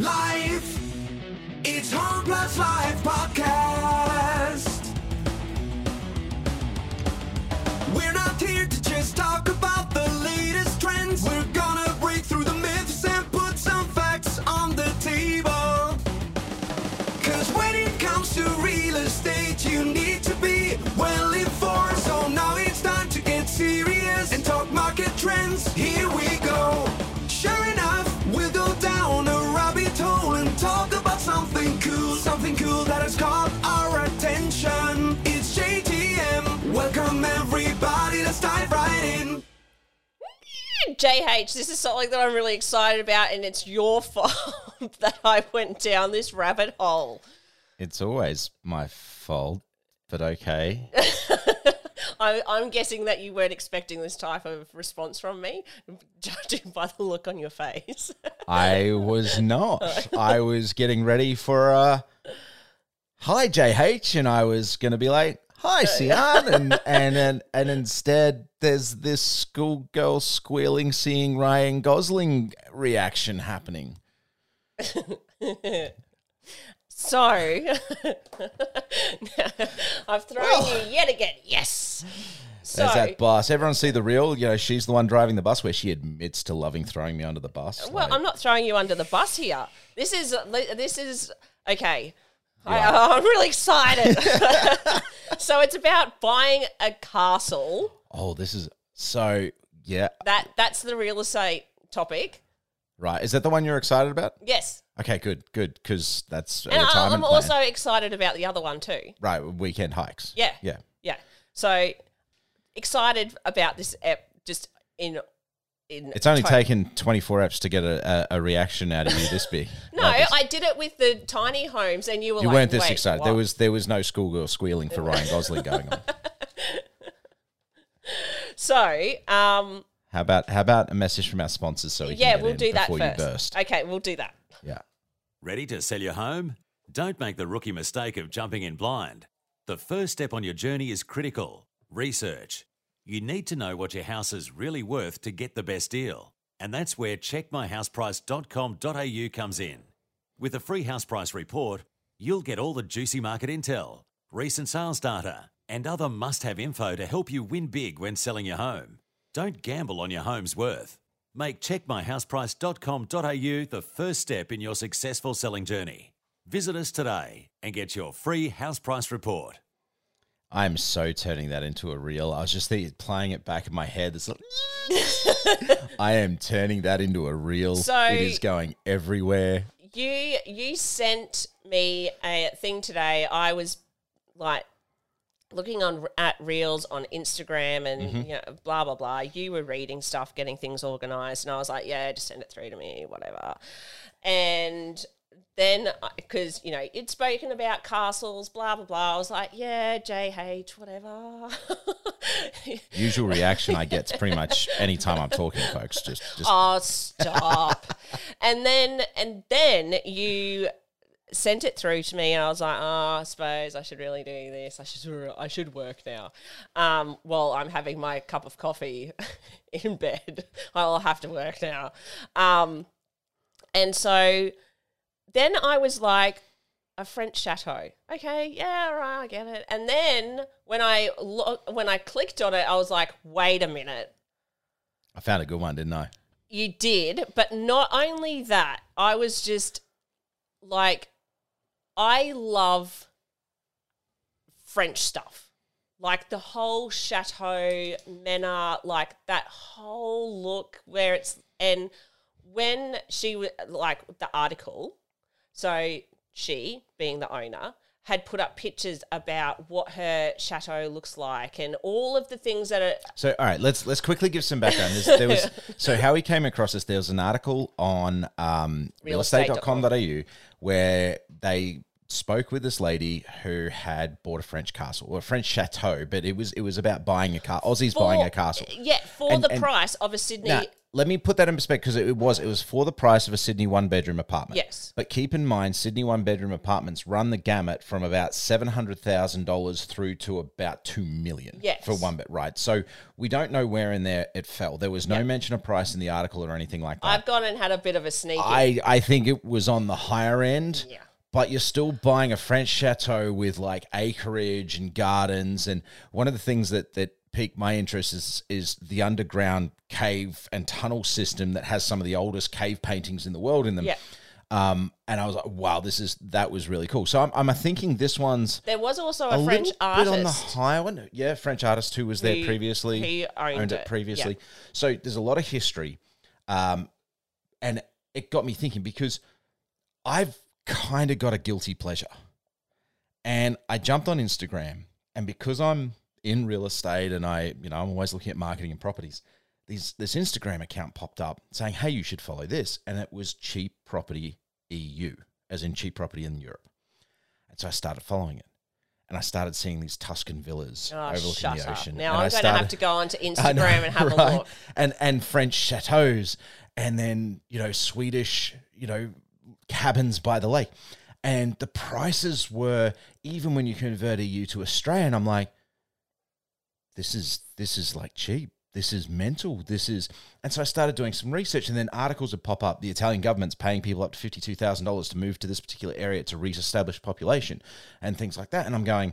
Live. It's Home Plus Life something cool that has caught our attention. It's JTM. Welcome everybody, let's dive right in. JH, this is something that I'm really excited about, and it's your fault that I went down this rabbit hole. It's always my fault, but okay. I, I'm guessing that you weren't expecting this type of response from me, judging by the look on your face. I was not. I was getting ready for a hi JH, and I was going to be like hi Siarn, and and and and instead there's this schoolgirl squealing, seeing Ryan Gosling reaction happening. so, I've thrown you yet again. Yes. So, There's that bus. Everyone see the reel. You know, she's the one driving the bus where she admits to loving throwing me under the bus. well, Like, I'm not throwing you under the bus here. This is this is okay. I, I'm really excited. so it's about buying a castle. oh, this is so. Yeah, That that's the real estate topic. right. Is that the one you're excited about? Yes. Okay, good, good, because that's And I'm plan. also excited about the other one too. right weekend hikes. Yeah. yeah. Yeah. So excited about this app just in in It's only total. taken 24 apps to get a, a, a reaction out of you this big. No, Like this. I did it with the tiny homes and you were you like weren't this "Wait, excited. what?" There was there was no schoolgirl squealing for Ryan Gosling going on. So, um How about how about a message from our sponsors so we yeah, get we'll in do that before first. you burst? Okay, we'll do that. Yeah. Ready to sell your home? Don't make the rookie mistake of jumping in blind. The first step on your journey is critical research. You need to know what your house is really worth to get the best deal. And that's where checkmyhouseprice.com.au comes in. With a free house price report, you'll get all the juicy market intel, recent sales data, and other must have info to help you win big when selling your home. Don't gamble on your home's worth. Make checkmyhouseprice.com.au the first step in your successful selling journey. Visit us today and get your free house price report. I am so turning that into a reel. I was just think, playing it back in my head. It's like, I am turning that into a reel. So- it is going everywhere. You you sent me a thing today. I was like looking on at reels on Instagram and Mm-hmm. you know blah blah blah. You were reading stuff, getting things organized, and I was like, yeah, just send it through to me, whatever. And then because you know you'd spoken about castles, blah blah blah. I was like, yeah, JH, whatever. Usual reaction I get pretty much anytime I'm talking, folks. Just, just oh, stop. and then and then you sent it through to me and I was like, oh, I suppose I should really do this. I should I should work now. Um, well, I'm having my cup of coffee in bed. I'll have to work now. Um, and so then I was like, a French chateau. Okay, yeah, right, I get it. And then when I look, when I clicked on it, I was like, wait a minute. I found a good one, didn't I? You did, but not only that, I was just like, I love French stuff. Like the whole chateau, Menard, like that whole look where it's, and when she was like the article, so she, being the owner, had put up pictures about what her chateau looks like and all of the things that are So, all right, let's let's quickly give some background. There's, there was so how he came across this. There was an article on um, Realestate.com. realestate.com.au where they spoke with this lady who had bought a French castle or a French chateau, but it was it was about buying a car. Aussies buying a castle. Yeah, for And- the and- price of a Sydney Nah, let me put that in perspective because it was it was for the price of a Sydney one bedroom apartment. Yes. But keep in mind, Sydney one bedroom apartments run the gamut from about seven hundred thousand dollars through to about two million. Yes. For one bed, right? So we don't know where in there it fell. There was no Yep. mention of price in the article or anything like that. I've gone and had a bit of a sneak. I I think it was on the higher end. Yeah. But you're still buying a French chateau with like acreage and gardens, and one of the things that that piqued my interest is is the underground cave and tunnel system that has some of the oldest cave paintings in the world in them. Yeah. Um, and I was like, wow, this is that was really cool. So I'm I'm thinking this one's there was also a a, French little artist. bit on the high one. Yeah, French artist who was there Who- previously, who owned it it, previously. yeah. So there's a lot of history, um, and it got me thinking because I've kind of got a guilty pleasure, and I jumped on Instagram, and because I'm in real estate and I, you know, I'm always looking at marketing and properties. These, this Instagram account popped up saying, "Hey, you should follow this," and it was Cheap Property EU, as in cheap property in Europe. And so I started following it. And I started seeing these Tuscan villas Oh, overlooking the up. ocean. Now And I'm I going to have to go onto Instagram know, and have right? a look. And and French chateaus, and then you know Swedish, you know cabins by the lake, and the prices were even when you convert EU to Australian. I'm like, this is this is like cheap. This is mental. This is, and so I started doing some research, and then articles would pop up. The Italian government's paying people up to fifty-two thousand dollars to move to this particular area to re-establish population, and things like that. And I'm going,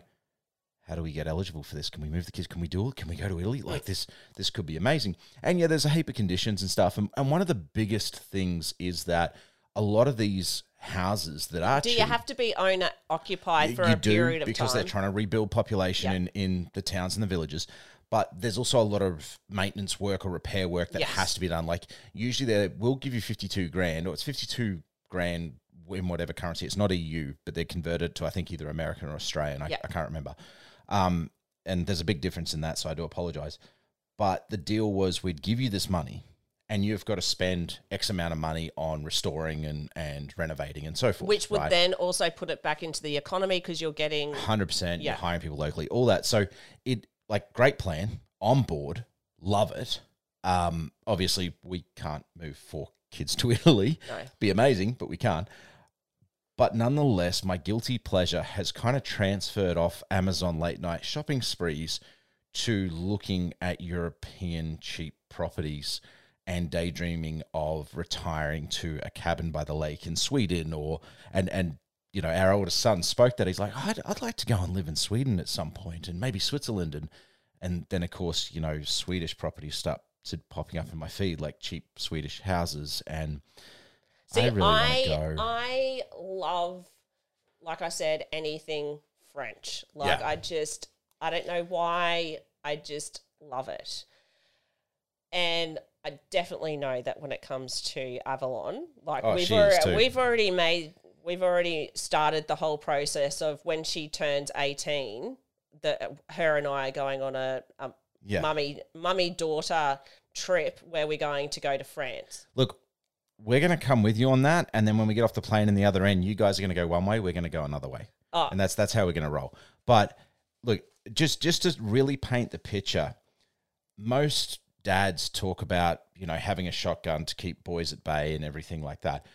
how do we get eligible for this? Can we move the kids? Can we do it? Can we go to Italy? Like this, this could be amazing. And yeah, there's a heap of conditions and stuff. And, and one of the biggest things is that a lot of these houses that are Do you have to be owner occupied for you a do period of because time? Because they're trying to rebuild population Yeah. in, in the towns and the villages. But there's also a lot of maintenance work or repair work that Yes. has to be done. Like usually they will give you 52 grand or it's 52 grand in whatever currency. It's not EU, but they're converted to I think either American or Australian. I, Yeah. I can't remember. Um, and there's a big difference in that, so I do apologize. But the deal was we'd give you this money and you've got to spend X amount of money on restoring and, and renovating and so forth. which would right? then also put it back into the economy because you're getting hundred percent. You're hiring people locally, all that. So it like great plan, on board, love it. Um, obviously we can't move four kids to Italy. No. Be amazing, but we can't. But nonetheless, my guilty pleasure has kind of transferred off Amazon late night shopping sprees to looking at European cheap properties and daydreaming of retiring to a cabin by the lake in Sweden or and and you know our oldest son spoke that he's like I'd, I'd like to go and live in Sweden at some point and maybe Switzerland and and then of course you know Swedish properties start to popping up in my feed like cheap Swedish houses and See, I really I, want to go I love, like I said, anything French. Like Yeah. I just, I don't know why, I just love it. And I definitely know that when it comes to Avalon, like Oh, we've already, we've already made, we've already started the whole process of when she turns eighteen, that her and I are going on a, a Yeah. mummy mummy daughter trip where we're going to go to France. look we're going to come with you on that and then when we get off the plane in the other end you guys are going to go one way we're going to go another way Oh. and that's that's how we're going to roll but look just just to really paint the picture most dads talk about you know having a shotgun to keep boys at bay and everything like that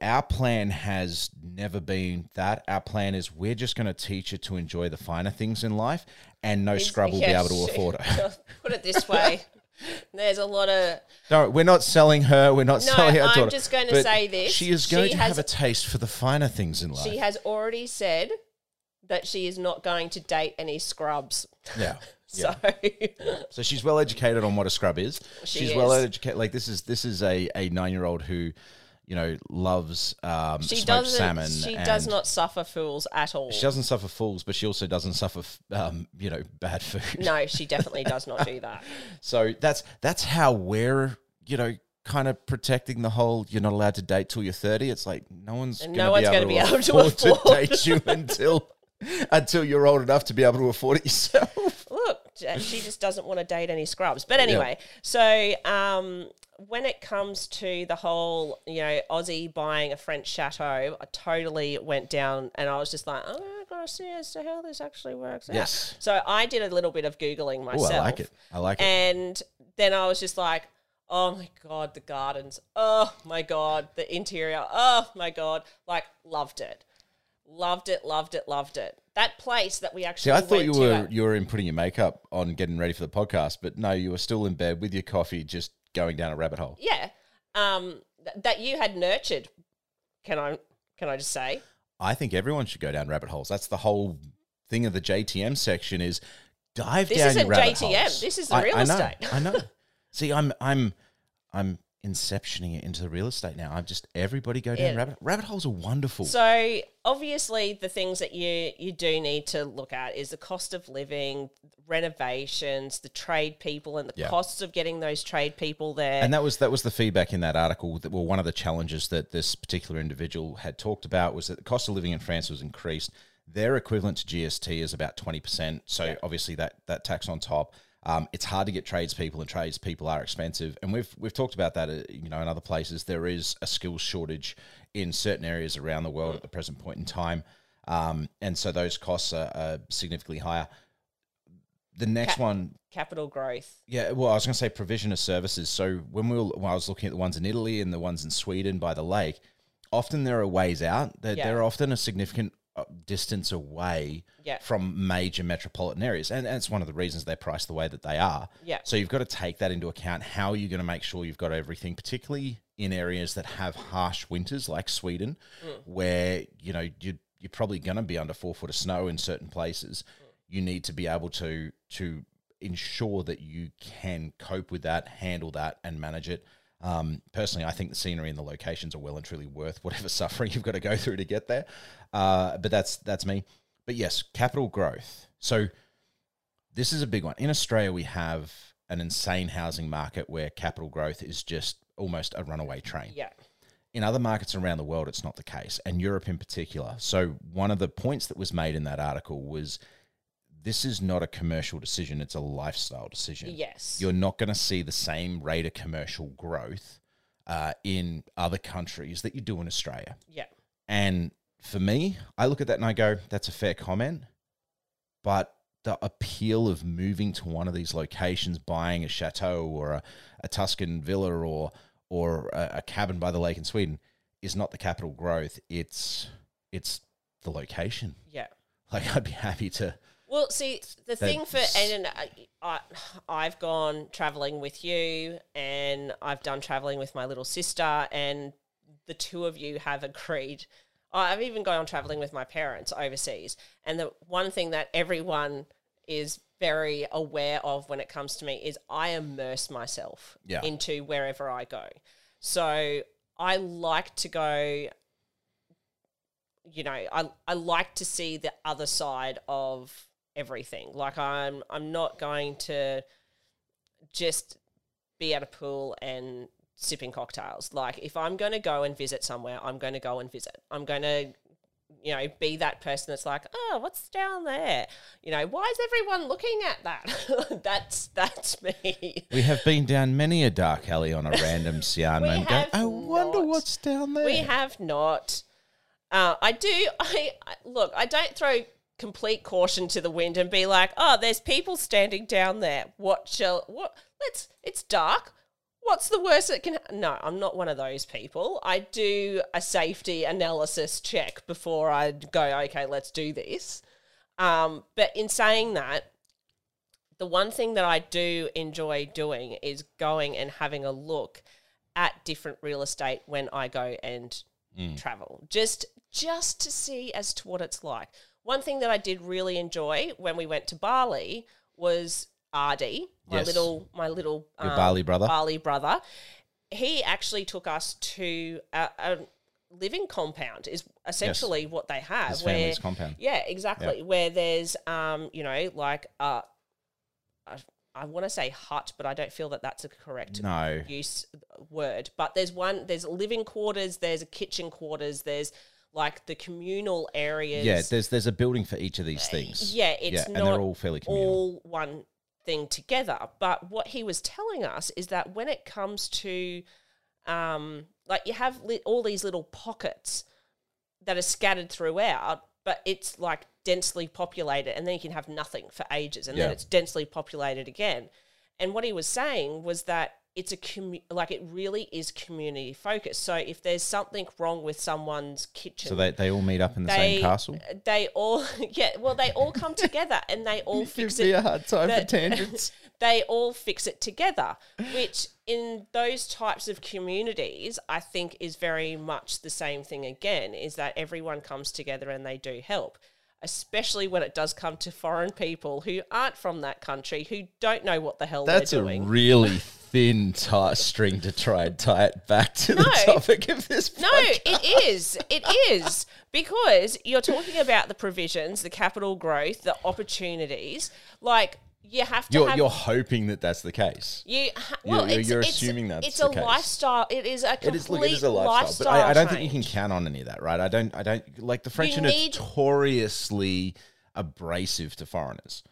our plan has never been that our plan is we're just going to teach her to enjoy the finer things in life and no scrub will be able to afford it. Put it this way. There's a lot of No, we're not selling her. We're not No, selling our I'm daughter. just going to say this. She is going She to has- have a taste for the finer things in life. she has already said that she is not going to date any scrubs. yeah. So So she's well educated on what a scrub is. She she's well educated. Like this is this is a, a nine year old who, you know, loves um, she smoked salmon. she does not suffer fools at all. She doesn't suffer fools, but she also doesn't suffer, f- um, you know, bad food. no, she definitely does not do that. So that's that's how we're you know kind of protecting the whole you're not allowed to date till you're 30 it's like no one's And gonna no one's be gonna able be able to afford to date you until until you're old enough to be able to afford it yourself she just doesn't want to date any scrubs. But anyway, so um, when it comes to the whole, you know, Aussie buying a French chateau, I totally went down and I was just like, oh, I gotta see as to how this actually works out. Yes. So I did a little bit of Googling myself. i like it i like it And then I was just like, Oh my god, the gardens. Oh my god, the interior. Oh my god, like loved it, loved it, loved it, loved it. That place that we actually. See, I thought you were at- you were in putting your makeup on, getting ready for the podcast, but no, you were still in bed with your coffee, just going down a rabbit hole. yeah, um, th- that you had nurtured. Can I? Can I just say? I think everyone should go down rabbit holes. That's the whole thing of the JTM section is dive This down isn't your rabbit JTM, holes. this is the I- real I know, estate. I know. See, I'm I'm I'm inceptioning it into the real estate now. I'm just everybody go down Yeah. rabbit rabbit holes are wonderful. So obviously, the things that you you do need to look at is the cost of living, renovations, the trade people, and the Yeah. costs of getting those trade people there. And that was that was the feedback in that article. That well, one of the challenges that this particular individual had talked about was that the cost of living in France was increased. Their equivalent to GST is about twenty percent. So obviously that that tax on top. Um, it's hard to get tradespeople, and tradespeople are expensive. And we've we've talked about that. Uh, you know, in other places there is a skills shortage in certain areas around the world at the present point in time. Um, and so those costs are, are significantly higher. The next Ca- one Capital growth. yeah, well, I was going to say provision of services. So when we were, when I was looking at the ones in Italy and the ones in Sweden by the lake, often there are ways out. They're, Yeah. they're often a significant Uh, distance away Yeah. from major metropolitan areas, and, and it's one of the reasons they're priced the way that they are. Yeah. So you've got to take that into account. How are you going to make sure you've got everything, particularly in areas that have harsh winters like Sweden, mm. where you know you you're probably going to be under four foot of snow in certain places. Mm. You need to be able to to ensure that you can cope with that, handle that, and manage it. Um, personally, I think the scenery and the locations are well and truly worth whatever suffering you've got to go through to get there. Uh, but that's that's me. But yes, capital growth. So this is a big one. In Australia, we have an insane housing market where capital growth is just almost a runaway train Yeah. in other markets around the world, it's not the case, and Europe in particular. So, one of the points that was made in that article was this is not a commercial decision, it's a lifestyle decision. Yes. You're not going to see the same rate of commercial growth uh, in other countries that you do in Australia. yeah. And for me, I look at that and I go, that's a fair comment. But the appeal of moving to one of these locations, buying a chateau or a, a Tuscan villa or or a, a cabin by the lake in Sweden is not the capital growth. It's it's the location. Yeah. Like I'd be happy to Well, see, the thing for and, and I, I, I've gone traveling with you, and I've done traveling with my little sister, and the two of you have agreed. I've even gone traveling with my parents overseas, and the one thing that everyone is very aware of when it comes to me is I immerse myself Yeah. into wherever I go. So I like to go you know, I I like to see the other side of everything. Like I'm I'm not going to just be at a pool and sipping cocktails. Like if I'm going to go and visit somewhere, I'm going to go and visit. I'm going to you know, be that person that's like, oh, what's down there? You know, why is everyone looking at that? that's that's me. We have been down many a dark alley on a random Siarn We and go, have I wonder not. what's down there. We have not. Uh, I do. I, I look. I don't throw complete caution to the wind and be like, "Oh, there's people standing down there. What shall? What? Let's. It's dark. What's the worst that can? ha-" No, I'm not one of those people. I do a safety analysis check before I go. Okay, let's do this. Um, but in saying that, the one thing that I do enjoy doing is going and having a look at different real estate when I go and travel. Just just to see as to what it's like. One thing that I did really enjoy when we went to Bali was Ardi, my Yes. little my little um, Bali brother. Bali brother. He actually took us to a, a living compound. Is essentially what they have. His where- family's compound. yeah, exactly. Where there's, um, you know, like uh, I, I want to say hut, but I don't feel that that's a correct No. use word. But there's one. There's living quarters. There's a kitchen quarters. There's like the communal areas. Yeah, there's there's a building for each of these things. Yeah, it's yeah, not and they're all fairly communal. all one thing together. But what he was telling us is that when it comes to, um, like you have li- all these little pockets that are scattered throughout, but it's like densely populated, and then you can have nothing for ages, and then it's densely populated again. And what he was saying was that it's a commu- like it really is community focused. So if there's something wrong with someone's kitchen, So they, they all meet up in the they same castle. they all yeah, well they all come together and they all fix it. hard time that- tangents. they all fix it together, which in those types of communities, I think is very much the same thing again, is that everyone comes together and they do help. Especially when it does come to foreign people who aren't from that country, who don't know what the hell That's they're doing. That's a really thin tie string to try and tie it back to the topic of this. No, it is. It is because you're talking about the provisions, the capital growth, the opportunities. Like you have to You're, have you're hoping that that's the case. You ha- You're- well, you're- you're it's, assuming that it's a case. lifestyle. It is a complete It is look, it is a lifestyle, but I, I don't think you can count on any of that, right? I don't, I don't like the French You are need- notoriously abrasive to foreigners.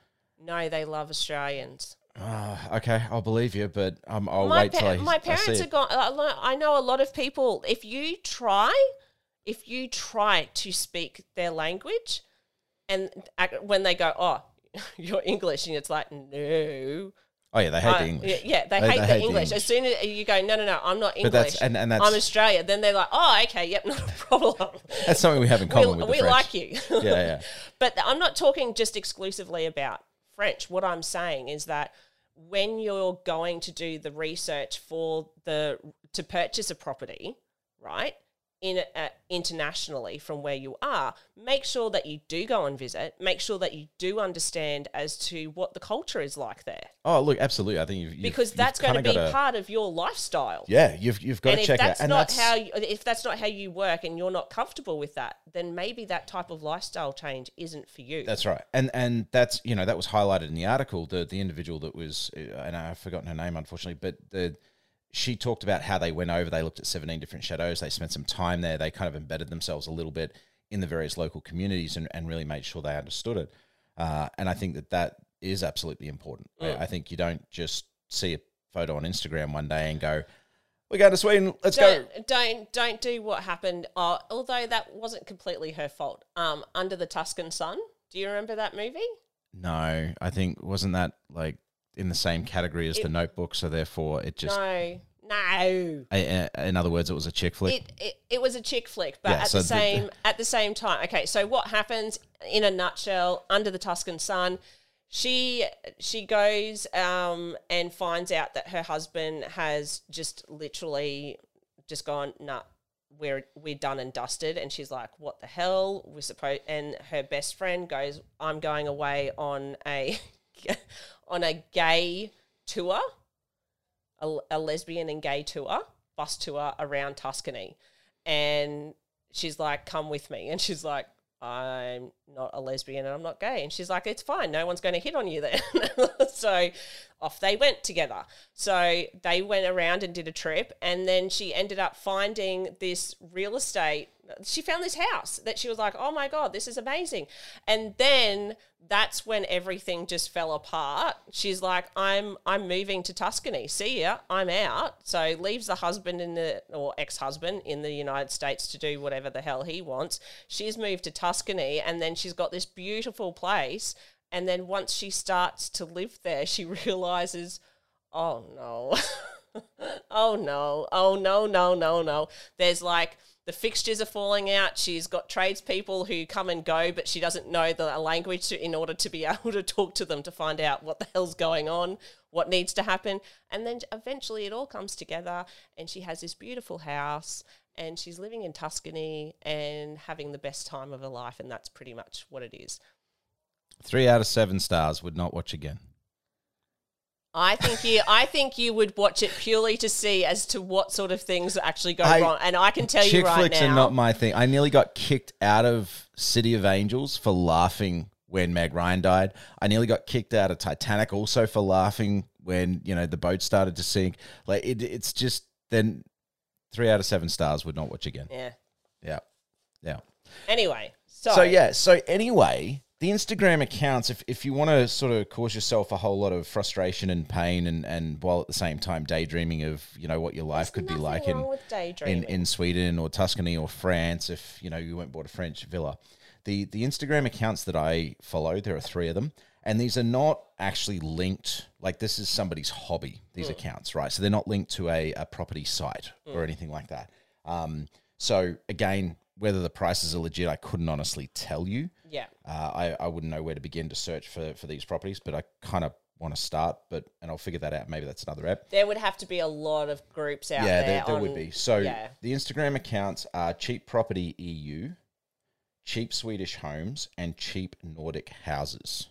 No, they love Australians. Ah, okay, I'll believe you, but um, I'll my wait till I, my I parents see are gone. I know a lot of people. If you try, if you try to speak their language, and when they go, oh, you're English, and it's like, no. Oh yeah, they hate I- the English. Yeah, they, They- hate, they the hate the English. As soon as you go, no, no, no, I'm not English. But that's- and- and that's- I'm Australia. Then they're like, oh, okay, yep, not a problem. That's something we have in we common with the we like you. yeah, yeah. But I'm not talking just exclusively about French. What I'm saying is that when you're going to do the research for the to purchase a property, right? In uh, internationally from where you are, make sure that you do go and visit. Make sure that you do understand as to what the culture is like there, Oh, look, absolutely. I think you've, you've because you've that's going to be gotta- part of your lifestyle. Yeah, you've you've got and to check that's it out. And not that's how you, if that's not how you work and you're not comfortable with that, then maybe that type of lifestyle change isn't for you. That's right, and and that's you know that was highlighted in the article. The the individual that was, uh, and I've forgotten her name unfortunately, but the she talked about how they went over. They looked at seventeen different chateaus. They spent some time there. They kind of embedded themselves a little bit in the various local communities and, and really made sure they understood it. Uh, and I think that that is absolutely important. I, I think you don't just see a photo on Instagram one day and go, "We're going to Sweden. Let's go." don't, don't don't do what happened. Uh, although that wasn't completely her fault. Um, Under the Tuscan Sun. Do you remember that movie? No, I think wasn't that like in the same category as the Notebook, so therefore it just. no, no. In other words, it was a chick flick. It, it it was a chick flick, but Yeah, at so the the- same at the same time. Okay, so what happens in a nutshell? Under the Tuscan Sun, she she goes um, and finds out that her husband has just literally just gone nah we're we're done and dusted and she's like what the hell we're supposed and her best friend goes i'm going away on a on a gay tour a, a lesbian and gay tour bus tour around tuscany. And she's like come with me. And she's like i'm not a lesbian and i'm not gay. And she's like it's fine. No one's going to hit on you then. So off they went together. So they went around and did a trip. And then she ended up finding this real estate she found this house that she was like oh my god this is amazing. And then that's when everything just fell apart. She's like i'm i'm moving to tuscany. See ya. I'm out. So leaves the husband in the or ex-husband in the united states to do whatever the hell he wants. She's moved to tuscany and then she's got this beautiful place. And then once she starts to live there she realizes oh no. Oh no. Oh no no no no. There's like the fixtures are falling out. She's got tradespeople who come and go but she doesn't know the language to, in order to be able to talk to them to find out what the hell's going on what needs to happen. And then eventually it all comes together and she has this beautiful house and she's living in tuscany and having the best time of her life and that's pretty much what it is. Three out of seven stars would not watch again. I think you. I think you would watch it purely to see as to what sort of things actually go I- wrong. And I can tell you Chick right flicks now, are not my thing. I nearly got kicked out of City of Angels for laughing when Meg Ryan died. I nearly got kicked out of Titanic also for laughing when you know the boat started to sink. Like it, it's just then three out of seven stars would not watch again. yeah. Yeah, yeah. Anyway, so, So yeah, so anyway, the Instagram accounts, if, if you want to sort of cause yourself a whole lot of frustration and pain and, and while at the same time daydreaming of, you know, what your life could be like in, in, in Sweden or Tuscany or France, if, you know, you went bought a French villa. The the Instagram accounts that I follow, there are three of them, and these are not actually linked. Like this is somebody's hobby. These accounts, right? So they're not linked to a, a property site or anything like that. Um, so again, whether the prices are legit, I couldn't honestly tell you. Yeah. Uh, I, I wouldn't know where to begin to search for, for these properties, but I kind of want to start. But and I'll figure that out. Maybe that's another app. There would have to be a lot of groups out yeah, there. there, there would be. So yeah. the Instagram accounts are Cheap Property EU, Cheap Swedish Homes, and Cheap Nordic Houses.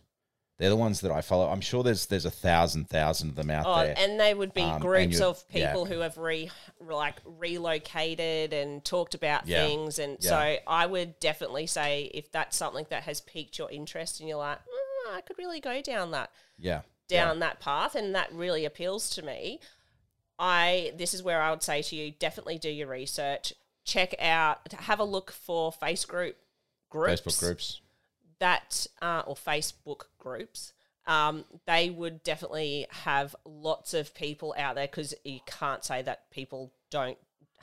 They're the ones that I follow. I'm sure there's there's a thousand thousand of them out Oh, there. and they would be Um, groups of yeah. people who have re like relocated and talked about Yeah. things, and Yeah. so I would definitely say if that's something that has piqued your interest, and you're like, "Mm, I could really go down that yeah, down that path, and that really appeals to me. I this is where I would say to you, definitely do your research, check out, have a look for face group groups, Facebook groups. That uh, or Facebook groups, um, they would definitely have lots of people out there because you can't say that people don't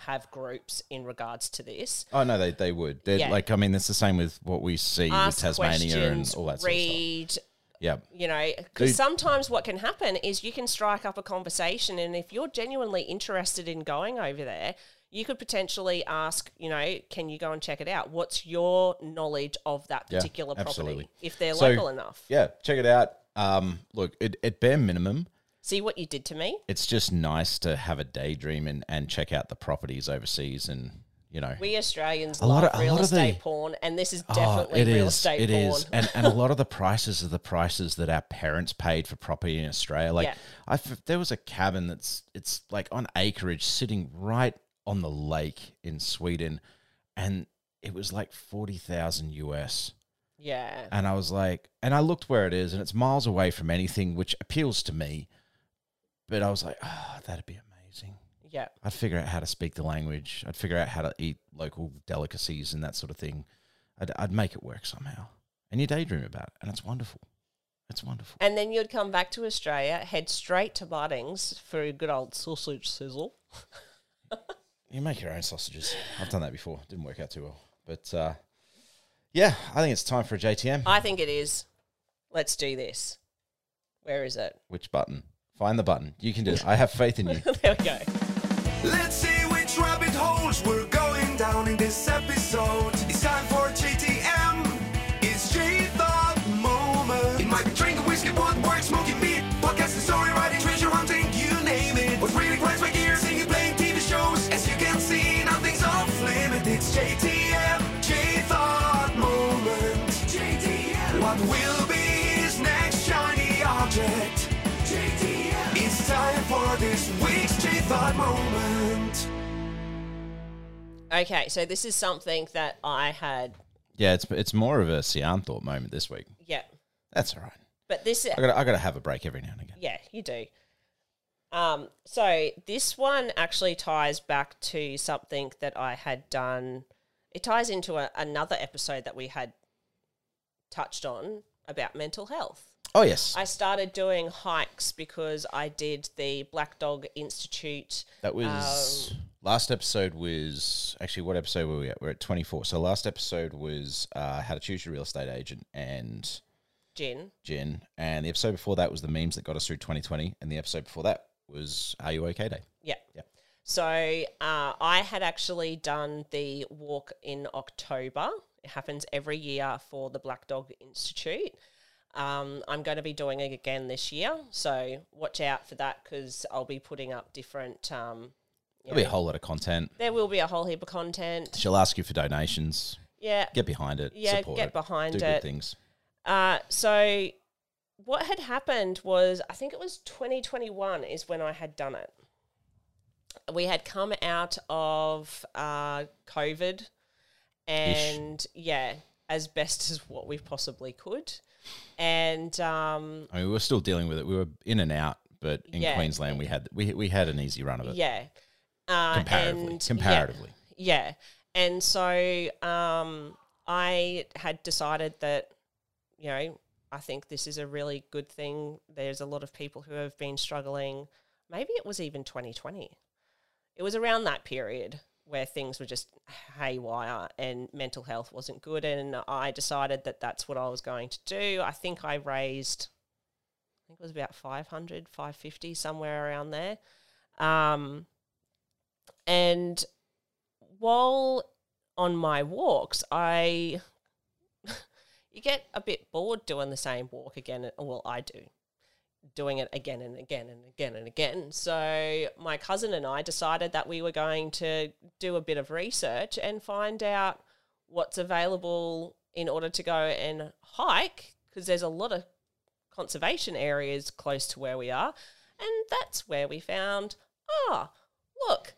have groups in regards to this. Oh no, they they would. They're Yeah. like I mean, it's the same with what we see with Tasmania and all that sort of stuff. read, Yeah, you know, because sometimes what can happen is you can strike up a conversation, and if you're genuinely interested in going over there, you could potentially ask, you know, can you go and check it out? What's your knowledge of that Yeah, particular property absolutely. if they're So- local enough? yeah. Check it out. Um, look, it, at bare minimum, See what you did to me? it's just nice to have a daydream and, and check out the properties overseas and you know We Australians A lot love of- a real lot of estate the- porn, and this is Oh, definitely it real is, estate it porn. is. and and a lot of the prices are the prices that our parents paid for property in Australia. Like Yeah. I, there was a cabin that's it's like on acreage sitting right on the lake in Sweden, and it was like forty thousand US. yeah. And I was like, and I looked where it is, and it's miles away from anything which appeals to me. But I was like, oh, that'd be amazing. Yeah. I'd figure out how to speak the language. I'd figure out how to eat local delicacies and that sort of thing. I'd, I'd make it work somehow. And you daydream about it, and it's wonderful. It's wonderful. And then you'd come back to Australia, head straight to Bunnings for a good old sausage sizzle. You make your own sausages. I've done that before. Didn't work out too well. But uh, yeah, I think it's time for a JTM. I think it is. Let's do this. Where is it? Which button? Find the button. You can do it. I have faith in you. there we go. Let's see which rabbit holes we're going down in this episode. It's time for this week's J Thought Moment. Okay, so this is something that I had. Yeah, it's it's more of a Siarn thought moment this week. Yeah. That's all right. But this I got I got to have a break every now and again. Yeah, you do. Um, so this one actually ties back to something that I had done. It ties into a, another episode that we had touched on about mental health. Oh yes, I started doing hikes because I did the Black Dog Institute. that was last episode. Was actually what episode were we at? We're at twenty four. So last episode was uh, how to choose your real estate agent and Gin. Jen, and the episode before that was the memes that got us through twenty twenty, and the episode before that was Are You Okay Day. Yeah. Yeah. So uh, I had actually done the walk in October. It happens every year for the Black Dog Institute. Um, I'm going to be doing it again this year, so watch out for that because I'll be putting up different. Um, There'll be a whole lot of content. there will be a whole heap of content. She'll ask you for donations. Yeah. Get behind it. Yeah, support get it, behind do good it. things. Uh, so what had happened was I think it was 2021 is when I had done it. We had come out of uh, COVID, and yeah, as best as what we possibly could, and um, I mean, we were still dealing with it. We were in and out, but in Yeah. Queensland, we had we we had an easy run of it. yeah, uh, comparatively. and- yeah. comparatively. Yeah. And so um, I had decided that, you know, I think this is a really good thing. There's a lot of people who have been struggling. Maybe it was even 2020. It was around that period where things were just haywire and mental health wasn't good. And I decided that that's what I was going to do. I think I raised, I think it was about 500, 550, somewhere around there. Um, and while on my walks, I you get a bit bored doing the same walk again. Well, I do doing it again and again and again and again. So my cousin and I decided that we were going to do a bit of research and find out what's available in order to go and hike because there's a lot of conservation areas close to where we are. And that's where we found, ah, look,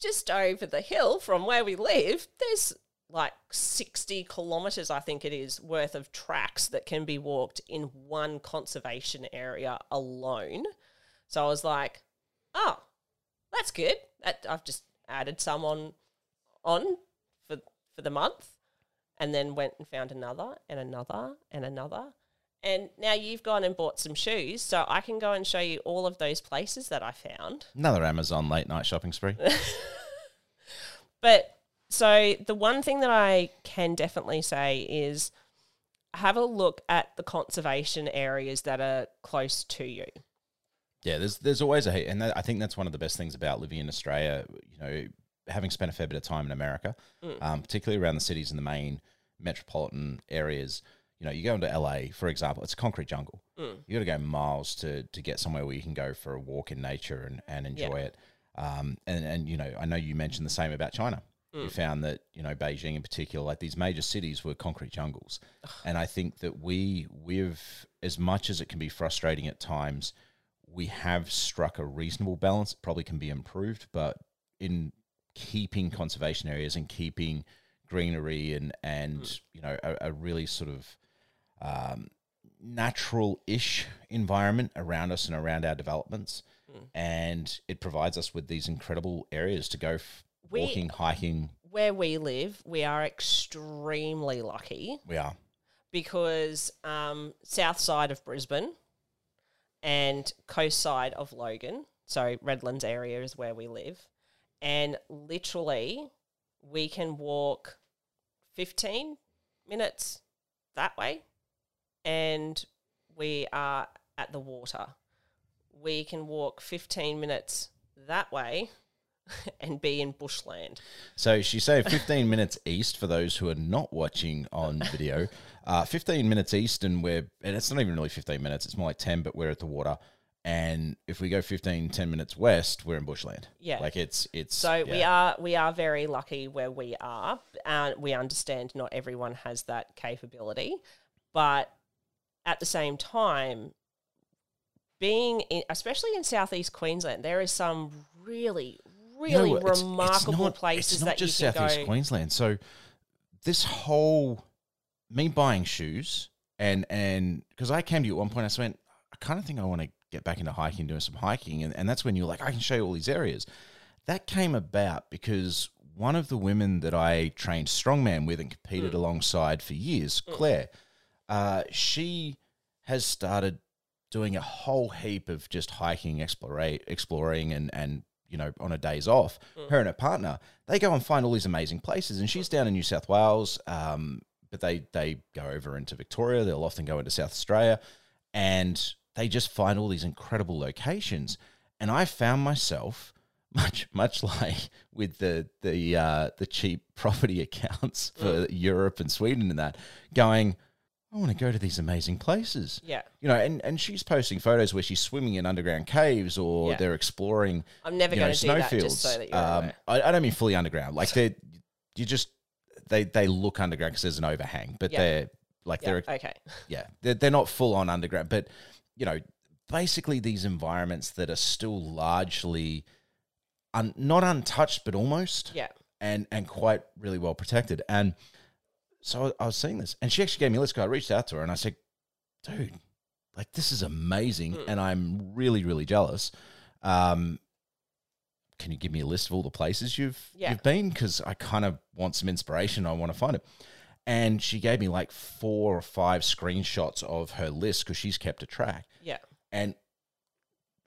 just over the hill from where we live, there's like 60 kilometers, I think it is, worth of tracks that can be walked in one conservation area alone. So I was like, oh, that's good. That I've just added some on, on for, for the month and then went and found another and another and another. And now you've gone and bought some shoes, so I can go and show you all of those places that I found. Another Amazon late night shopping spree. But so the one thing that I can definitely say is have a look at the conservation areas that are close to you. Yeah, there's there's always a and that, I think that's one of the best things about living in Australia. You know, having spent a fair bit of time in America, um, particularly around the cities and the main metropolitan areas. You know, you go into LA, for example, it's a concrete jungle. You got to go miles to to get somewhere where you can go for a walk in nature and, and enjoy Yeah. it. Um, and and you know, I know you mentioned the same about China. You mm. found that you know Beijing in particular, like these major cities, were concrete jungles, and I think that we we've as much as it can be frustrating at times, we have struck a reasonable balance. It probably can be improved, but in keeping conservation areas and keeping greenery and and mm. you know a, a really sort of um, natural-ish environment around us and around our developments, mm. and it provides us with these incredible areas to go f- We- walking, hiking. Where we live, we are extremely lucky We are. because um, south side of Brisbane and coast side of Logan, so Redlands area is where we live, and literally we can walk 15 minutes that way and we are at the water. We can walk 15 minutes that way and be in bushland. So she said 15 minutes east for those who are not watching on video. Uh, 15 minutes east, and we're, and it's not even really 15 minutes, it's more like 10, but we're at the water. And if we go 15, 10 minutes west, we're in bushland. Yeah. Like it's, it's, So we are we are very lucky where we are. and we understand not everyone has that capability, but at the same time, being in, especially in southeast Queensland, there is some really really No, it's- it's remarkable not- places it's not that just you can Southeast go. Queensland. So this whole me buying shoes and and because I came to you at one point, I just went, I kind of think I want to get back into hiking, doing some hiking, and, and that's when you're like, I can show you all these areas. That came about because one of the women that I trained strongman with and competed alongside for years, Claire, uh, she has started doing a whole heap of just hiking, explore, exploring, and and you know on her days off, her and her partner they go and find all these amazing places. And she's down in New South Wales, um, but they they go over into Victoria. They'll often go into South Australia, and they just find all these incredible locations. And I found myself much much like with the the uh, the cheap property accounts for Europe and Sweden and that going. I want to go to these amazing places Yeah, you know, and, and she's posting photos where she's swimming in underground caves or Yeah. they're exploring. I'm never going to do that. snowfields. Just so that you're um, aware. I, I don't mean fully underground. Like they, you just they they look underground because there's an overhang, but Yeah. they're like Yeah, they're okay. yeah they're, they're not full on underground, but you know, basically these environments that are still largely un, not untouched, but almost Yeah, and and quite really well protected. And so I was seeing this, and she actually gave me a list. I reached out to her and I said, "Dude, like this is amazing, Hmm. and I'm really really jealous. Um, can you give me a list of all the places you've Yeah. you've been? Because I kind of want some inspiration. I want to find it." And she gave me like four or five screenshots of her list because she's kept a track yeah, and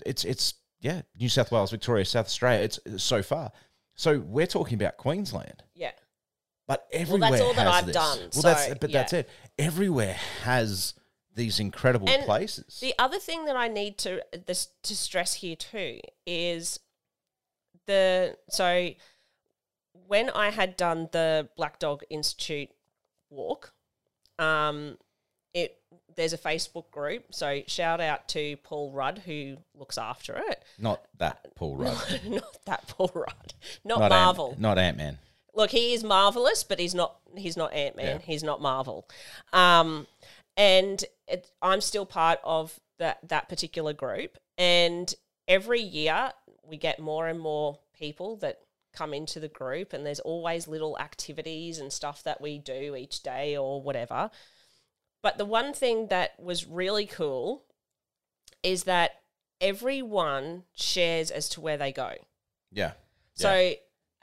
it's it's yeah New South Wales, Victoria, South Australia. It's so far, So we're talking about Queensland, Yeah. But everywhere well, that's all that I've this. done, Well, that's so, but that's it. Everywhere has these incredible And places. The other thing that I need to this to stress here too is the so when I had done the Black Dog Institute walk, um, it there's a Facebook group. So shout out to Paul Rudd who looks after it. not that Paul Rudd. not that Paul Rudd, not, not Marvel. Ant, not Ant Man. Look, he is marvelous, but he's not. He's not Ant Man. Yeah. He's not Marvel. Um, and it, I'm still part of that that particular group. And every year we get more and more people that come into the group, and there's always little activities and stuff that we do each day or whatever. But the one thing that was really cool is that everyone shares as to where they go. Yeah. So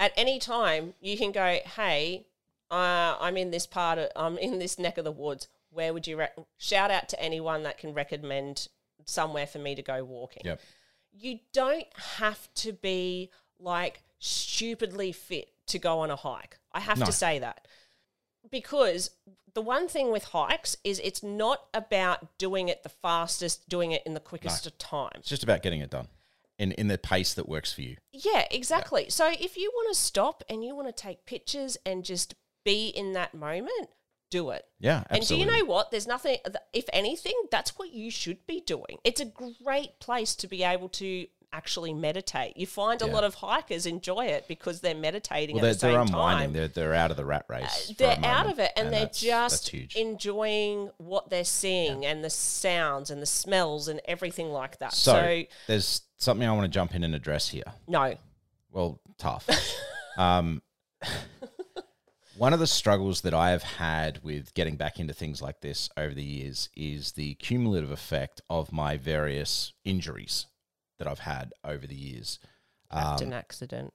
at any time, you can go, "Hey, uh, I'm in this part of, I'm in this neck of the woods. Where would you re-? shout out to anyone that can recommend somewhere for me to go walking?" Yep. You don't have to be like stupidly fit to go on a hike. I have No. to say that because the one thing with hikes is it's not about doing it the fastest, doing it in the quickest of time. It's just about getting it done in in the pace that works for you. Yeah, exactly. So if you want to stop and you want to take pictures and just be in that moment, do it. Yeah, absolutely. And do you know what? There's nothing, if anything, that's what you should be doing. It's a great place to be able to actually meditate. You find a lot of hikers enjoy it because they're meditating well, at they're, the same they're unwinding. time. They're they're out of the rat race. a They're out of it and, they're that's- just enjoying what they're seeing and the sounds and the smells and everything like that. so, so there's something I want to jump in and address here. no. Well, tough. um, one of the struggles that I have had with getting back into things like this over the years is the cumulative effect of my various injuries that I've had over the years. Captain Um, accident.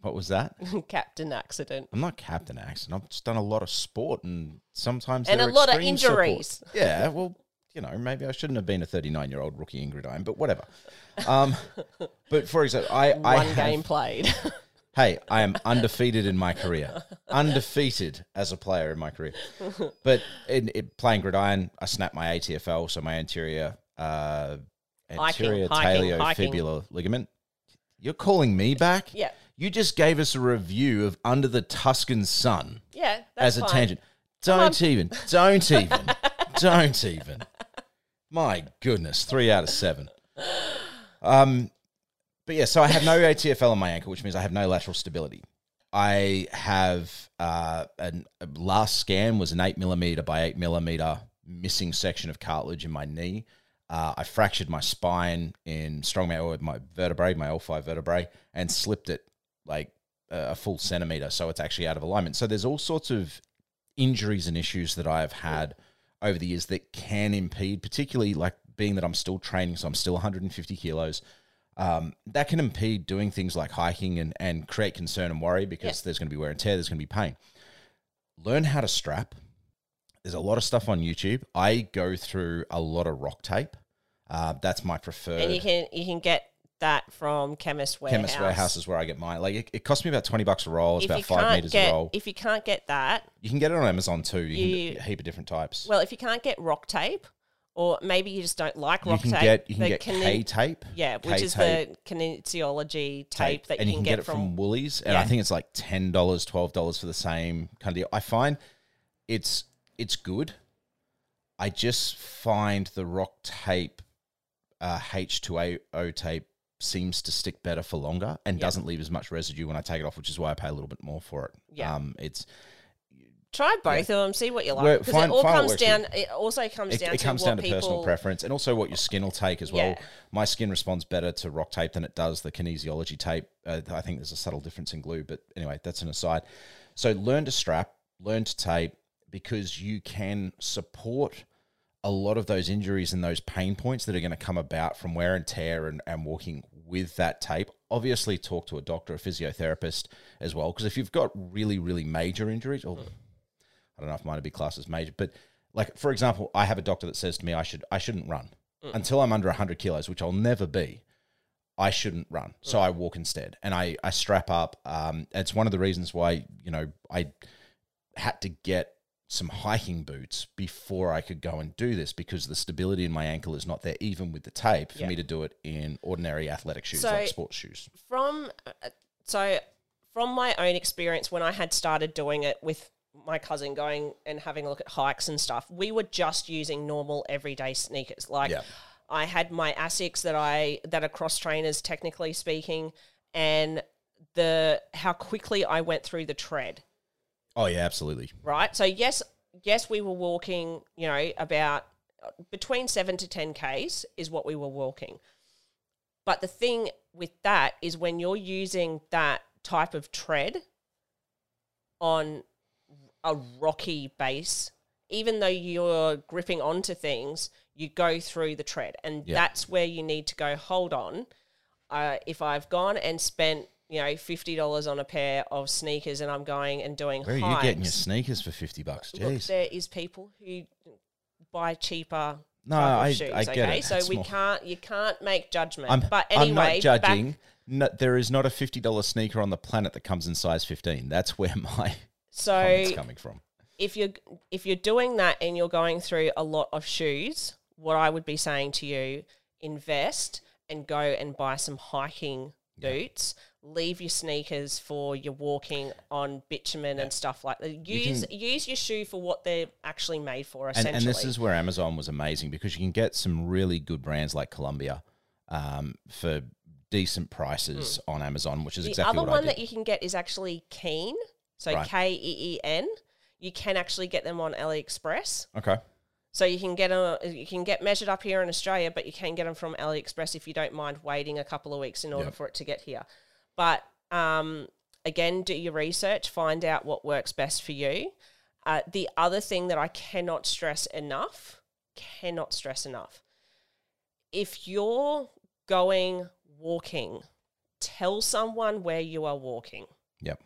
what was that? Captain accident. I'm not captain accident. I've just done a lot of sport and sometimes And a lot of extreme support. injuries. Yeah, well, you know, maybe I shouldn't have been a 39 year old rookie in gridiron, but whatever. Um, but for example, I, I One have- game played. Hey, I am undefeated in my career. undefeated as a player in my career. But in, in playing gridiron, I snapped my ATFL, so my anterior uh, anterior hiking, hiking. talofibular ligament. You're calling me back? Yeah. You just gave us a review of Under the Tuscan Sun yeah, that's as a fine. tangent. Don't even. Don't even. don't even. My goodness, three out of seven. Um, but yeah, so I have no ATFL on my ankle, which means I have no lateral stability. I have uh, an, a last scan was an eight millimeter by eight millimeter missing section of cartilage in my knee. Uh, I fractured my spine in strongman or my vertebrae, my L5 vertebrae, and slipped it like a full centimeter. So it's actually out of alignment. So there's all sorts of injuries and issues that I have had over the years that can impede, particularly like being that I'm still training, so I'm still 150 kilos. Um, that can impede doing things like hiking and, and create concern and worry because there's going to be wear and tear, there's going to be pain. Learn how to strap. There's a lot of stuff on YouTube. I go through a lot of rock tape. Uh, that's my preferred. And you can you can get that from Chemist Warehouse. Chemist warehouse is where I get mine. Like it, it costs me about twenty bucks a roll. It's If about five meters get a roll. if you can't get that, You can get it on Amazon too. You, can You- get a heap of different types. well, if you can't get rock tape, or maybe you just don't like you rock can tape, get you can get K tape. yeah, which K is tape the kinesiology tape, that and you can, get, it from, Woolies, and I think it's like ten dollars, twelve dollars for the same kind of deal. I find it's it's good. I just find the rock tape, uh, H two O tape seems to stick better for longer and Yeah. doesn't leave as much residue when I take it off, which is why I pay a little bit more for it. Yeah. Um, it's Try both of them, see what you like. Because it all comes down. It also comes it, down it to comes down to people, personal preference and also what your skin will take as well. Yeah. My skin responds better to rock tape than it does the kinesiology tape. Uh, I think there's a subtle difference in glue, but anyway, that's an aside. So learn to strap, learn to tape because you can support a lot of those injuries and those pain points that are going to come about from wear and tear and, and walking with that tape. Obviously, talk to a doctor, a physiotherapist as well, because if you've got really, really major injuries, or I don't know if mine would be classed as major, but like for example, I have a doctor that says to me I should I shouldn't run until I'm under 100 kilos, which I'll never be. I shouldn't run, so I walk instead, and I I strap up. Um, it's one of the reasons why you know I had to get some hiking boots before I could go and do this because the stability in my ankle is not there, even with the tape, for me to do it in ordinary athletic shoes So- like sports shoes. from uh, so from my own experience when I had started doing it with my cousin going and having a look at hikes and stuff, we were just using normal everyday sneakers. Like. I had my Asics that I that are cross trainers technically speaking and the how quickly I went through the tread Oh yeah, absolutely. right? So yes, yes, we were walking. You know, about uh, between seven to ten k's is what we were walking. But the thing with that is when you're using that type of tread on a rocky base, even though you're gripping onto things, you go through the tread, and Yeah. that's where you need to go. Hold on, uh, if I've gone and spent you know fifty dollars on a pair of sneakers, and I'm going and doing Where are you getting your sneakers for fifty bucks? Look, there is people who buy cheaper. No, I- shoes, I get okay? it. So It's we more- can't, you can't make judgment. I'm, but I'm anyway, not judging. Back, No, there is not a fifty dollars sneaker on the planet that comes in size fifteen. That's where my so comments coming from. if you're if you're doing that and you're going through a lot of shoes, what I would be saying to you, invest and go and buy some hiking boots. Leave your sneakers for your walking on bitumen and stuff like that. Use use your shoe for what they're actually made for. And, Essentially, and this is where Amazon was amazing because you can get some really good brands like Columbia um, for decent prices on Amazon, which is the exactly other what I one that you can get is actually Keen. So Right. K E E N. You can actually get them on AliExpress. okay. So you can get a, you can get measured up here in Australia, but you can get them from AliExpress if you don't mind waiting a couple of weeks in order Yep. for it to get here. But um, again, do your research, find out what works best for you. Uh, the other thing that I cannot stress enough, cannot stress enough, if you're going walking, tell someone where you are walking. Yep.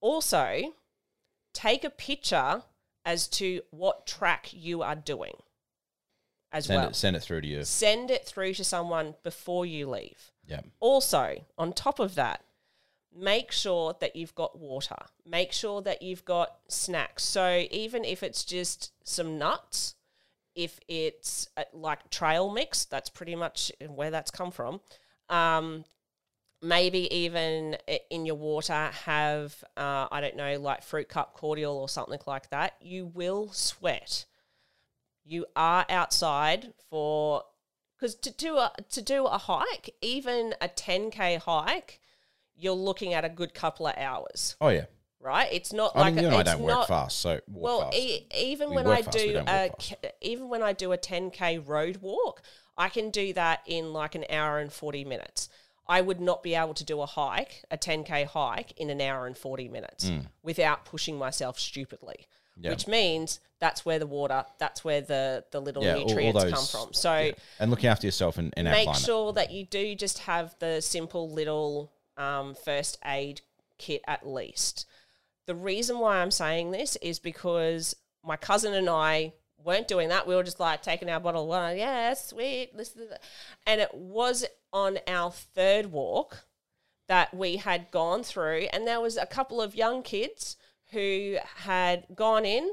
Also, take a picture as to what track you are doing as Send well. it send it through to you. Send it through to someone before you leave. Yep. Also, on top of that, make sure that you've got water. Make sure that you've got snacks. So even if it's just some nuts, if it's uh, like trail mix, that's pretty much where that's come from. Um, maybe even in your water have uh, I don't know like fruit cup cordial or something like that. You will sweat. You are outside for because to do a to do a hike, even a ten k hike, you're looking at a good couple of hours, Oh yeah. right? It's not I like mean, a, you and I it's don't work fast, so walk well, fast. e- even We when I fast, do a k- even when I do a 10k road walk, I can do that in like an hour and 40 minutes. I would not be able to do a hike, a 10k hike, in an hour and 40 minutes mm. without pushing myself stupidly. Yeah. Which means that's where the water, that's where the the little yeah, all- all nutrients those- come from. So yeah. and looking after yourself and, our make sure that you do just have the simple little um, first aid kit at least. The reason why I'm saying this is because my cousin and I weren't doing that. We were just like taking our bottle of water. Yeah, sweet. This, this, that. And it was on our third walk that we had gone through, and there was a couple of young kids who had gone in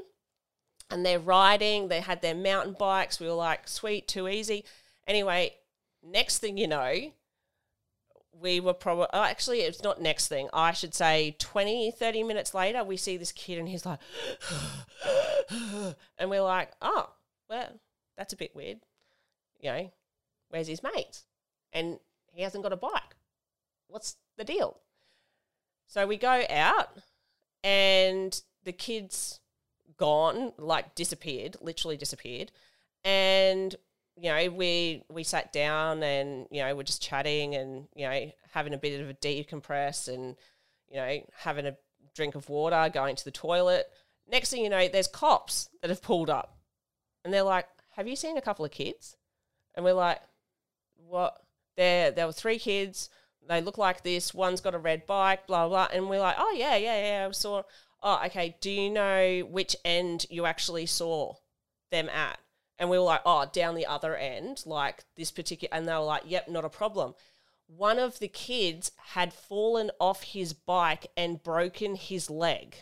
and they're riding. They had their mountain bikes. We were like, sweet, too easy. Anyway, next thing you know, we were probably, oh, actually, it's not next thing. I should say 20, 30 minutes later, we see this kid and he's like, and we're like, oh, well, that's a bit weird. You know, where's his mates? And he hasn't got a bike. What's the deal? So we go out and the kid's gone, like disappeared, literally disappeared. And you know, we we sat down and you know we're just chatting and you know having a bit of a decompress and you know having a drink of water, going to the toilet. Next thing you know, there's cops that have pulled up, and they're like, "Have you seen a couple of kids?" And we're like, "What?" There, there were three kids. They look like this. One's got a red bike, blah blah. And we're like, "Oh yeah, yeah, yeah." I saw. Oh, okay. Do you know which end you actually saw them at? And we were like, "Oh, down the other end, like this particular." And they were like, "Yep, not a problem." one of the kids had fallen off his bike and broken his leg.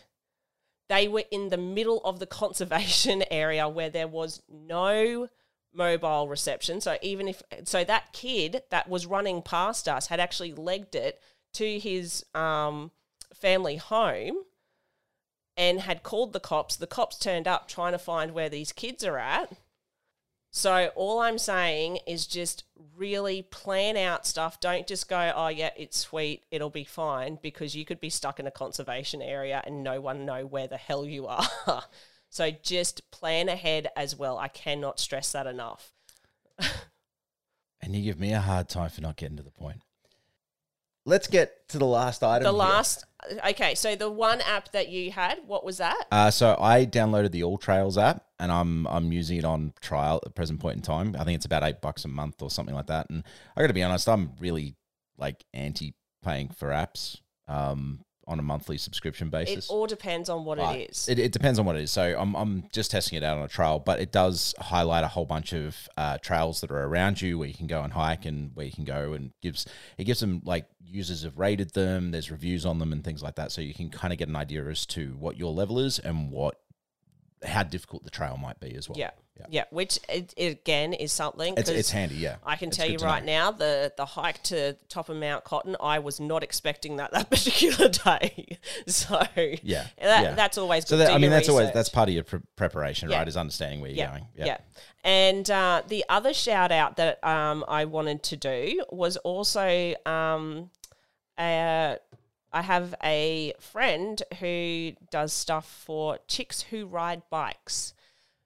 They were in the middle of the conservation area where there was no mobile reception. So even if so that kid that was running past us had actually legged it to his um, family home and had called the cops. The cops turned up trying to find where these kids are at. So all I'm saying is just really plan out stuff. Don't just go, oh yeah, it's sweet, it'll be fine, because you could be stuck in a conservation area and no one know where the hell you are. so just plan ahead as well. I cannot stress that enough. And you give me a hard time for not getting to the point. Let's get to the last item. The here. last, okay, so the one app that you had, what was that? Uh, so I downloaded the AllTrails app, and I'm I'm using it on trial at the present point in time. I think it's about eight bucks a month or something like that. And I got to be honest, I'm really like anti paying for apps um, on a monthly subscription basis? It all depends on what But it is. It, it depends on what it is. So I'm, I'm just testing it out on a trail, but it does highlight a whole bunch of uh, trails that are around you where you can go and hike and where you can go and gives it gives them like users have rated them. There's reviews on them and things like that, so you can kind of get an idea as to what your level is and what how difficult the trail might be as well. yeah. yeah. yeah, Which it, it again is something. It's, it's handy, yeah. I can It's tell you right know. now, the the hike to top of Mount Cotton, I was not expecting that that particular day. so Yeah, that, yeah. that's always So good. that, I mean, that's always that's part of your pre- preparation, Yeah. right? Is understanding where you're yeah, going. yeah. And uh, the other shout out that um, I wanted to do was also um, uh, I have a friend who does stuff for chicks who ride bikes.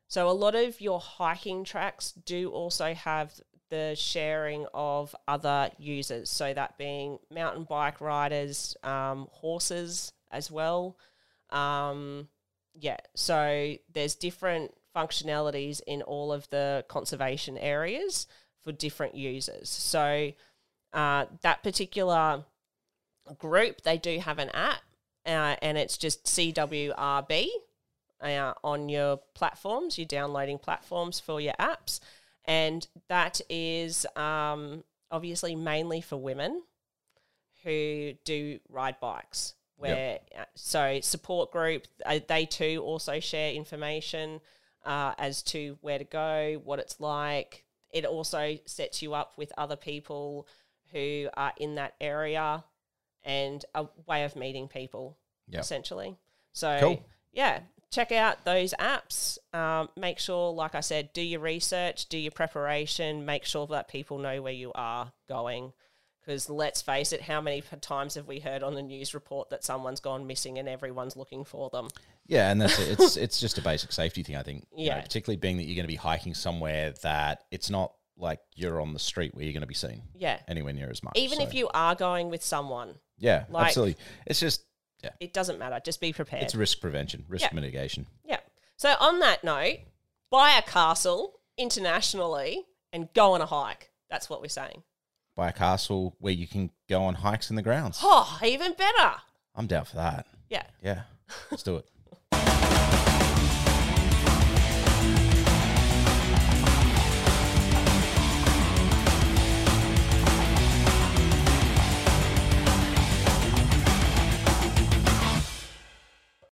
So a lot of your hiking tracks do also have the sharing of other users. So that being mountain bike riders, um, horses as well. Um, yeah, so there's different functionalities in all of the conservation areas for different users. So uh, that particular group, they do have an app, uh, and it's just CWRB uh, on your platforms, your downloading platforms for your apps, and that is um, obviously mainly for women who do ride bikes. Where uh, so support group, uh, they too also share information uh, as to where to go, what it's like. It also sets you up with other people who are in that area and a way of meeting people, Yep. essentially. So, Cool. yeah, check out those apps. Um, make sure, like I said, do your research, do your preparation, make sure that people know where you are going. Because let's face it, how many times have we heard on the news report that someone's gone missing and everyone's looking for them? Yeah, and that's it. it's it's just a basic safety thing, I think. you know, Yeah. particularly being that you're going to be hiking somewhere that it's not like you're on the street where you're going to be seen Yeah. anywhere near as much. Even so- if you are going with someone, yeah, like- absolutely. It's just yeah, it doesn't matter. Just be prepared. it's risk prevention, risk Yeah. mitigation. Yeah. So on that note, buy a castle internationally and go on a hike. That's what we're saying. Buy a castle where you can go on hikes in the grounds. Oh, even better. I'm down for that. Yeah. Yeah, let's do it.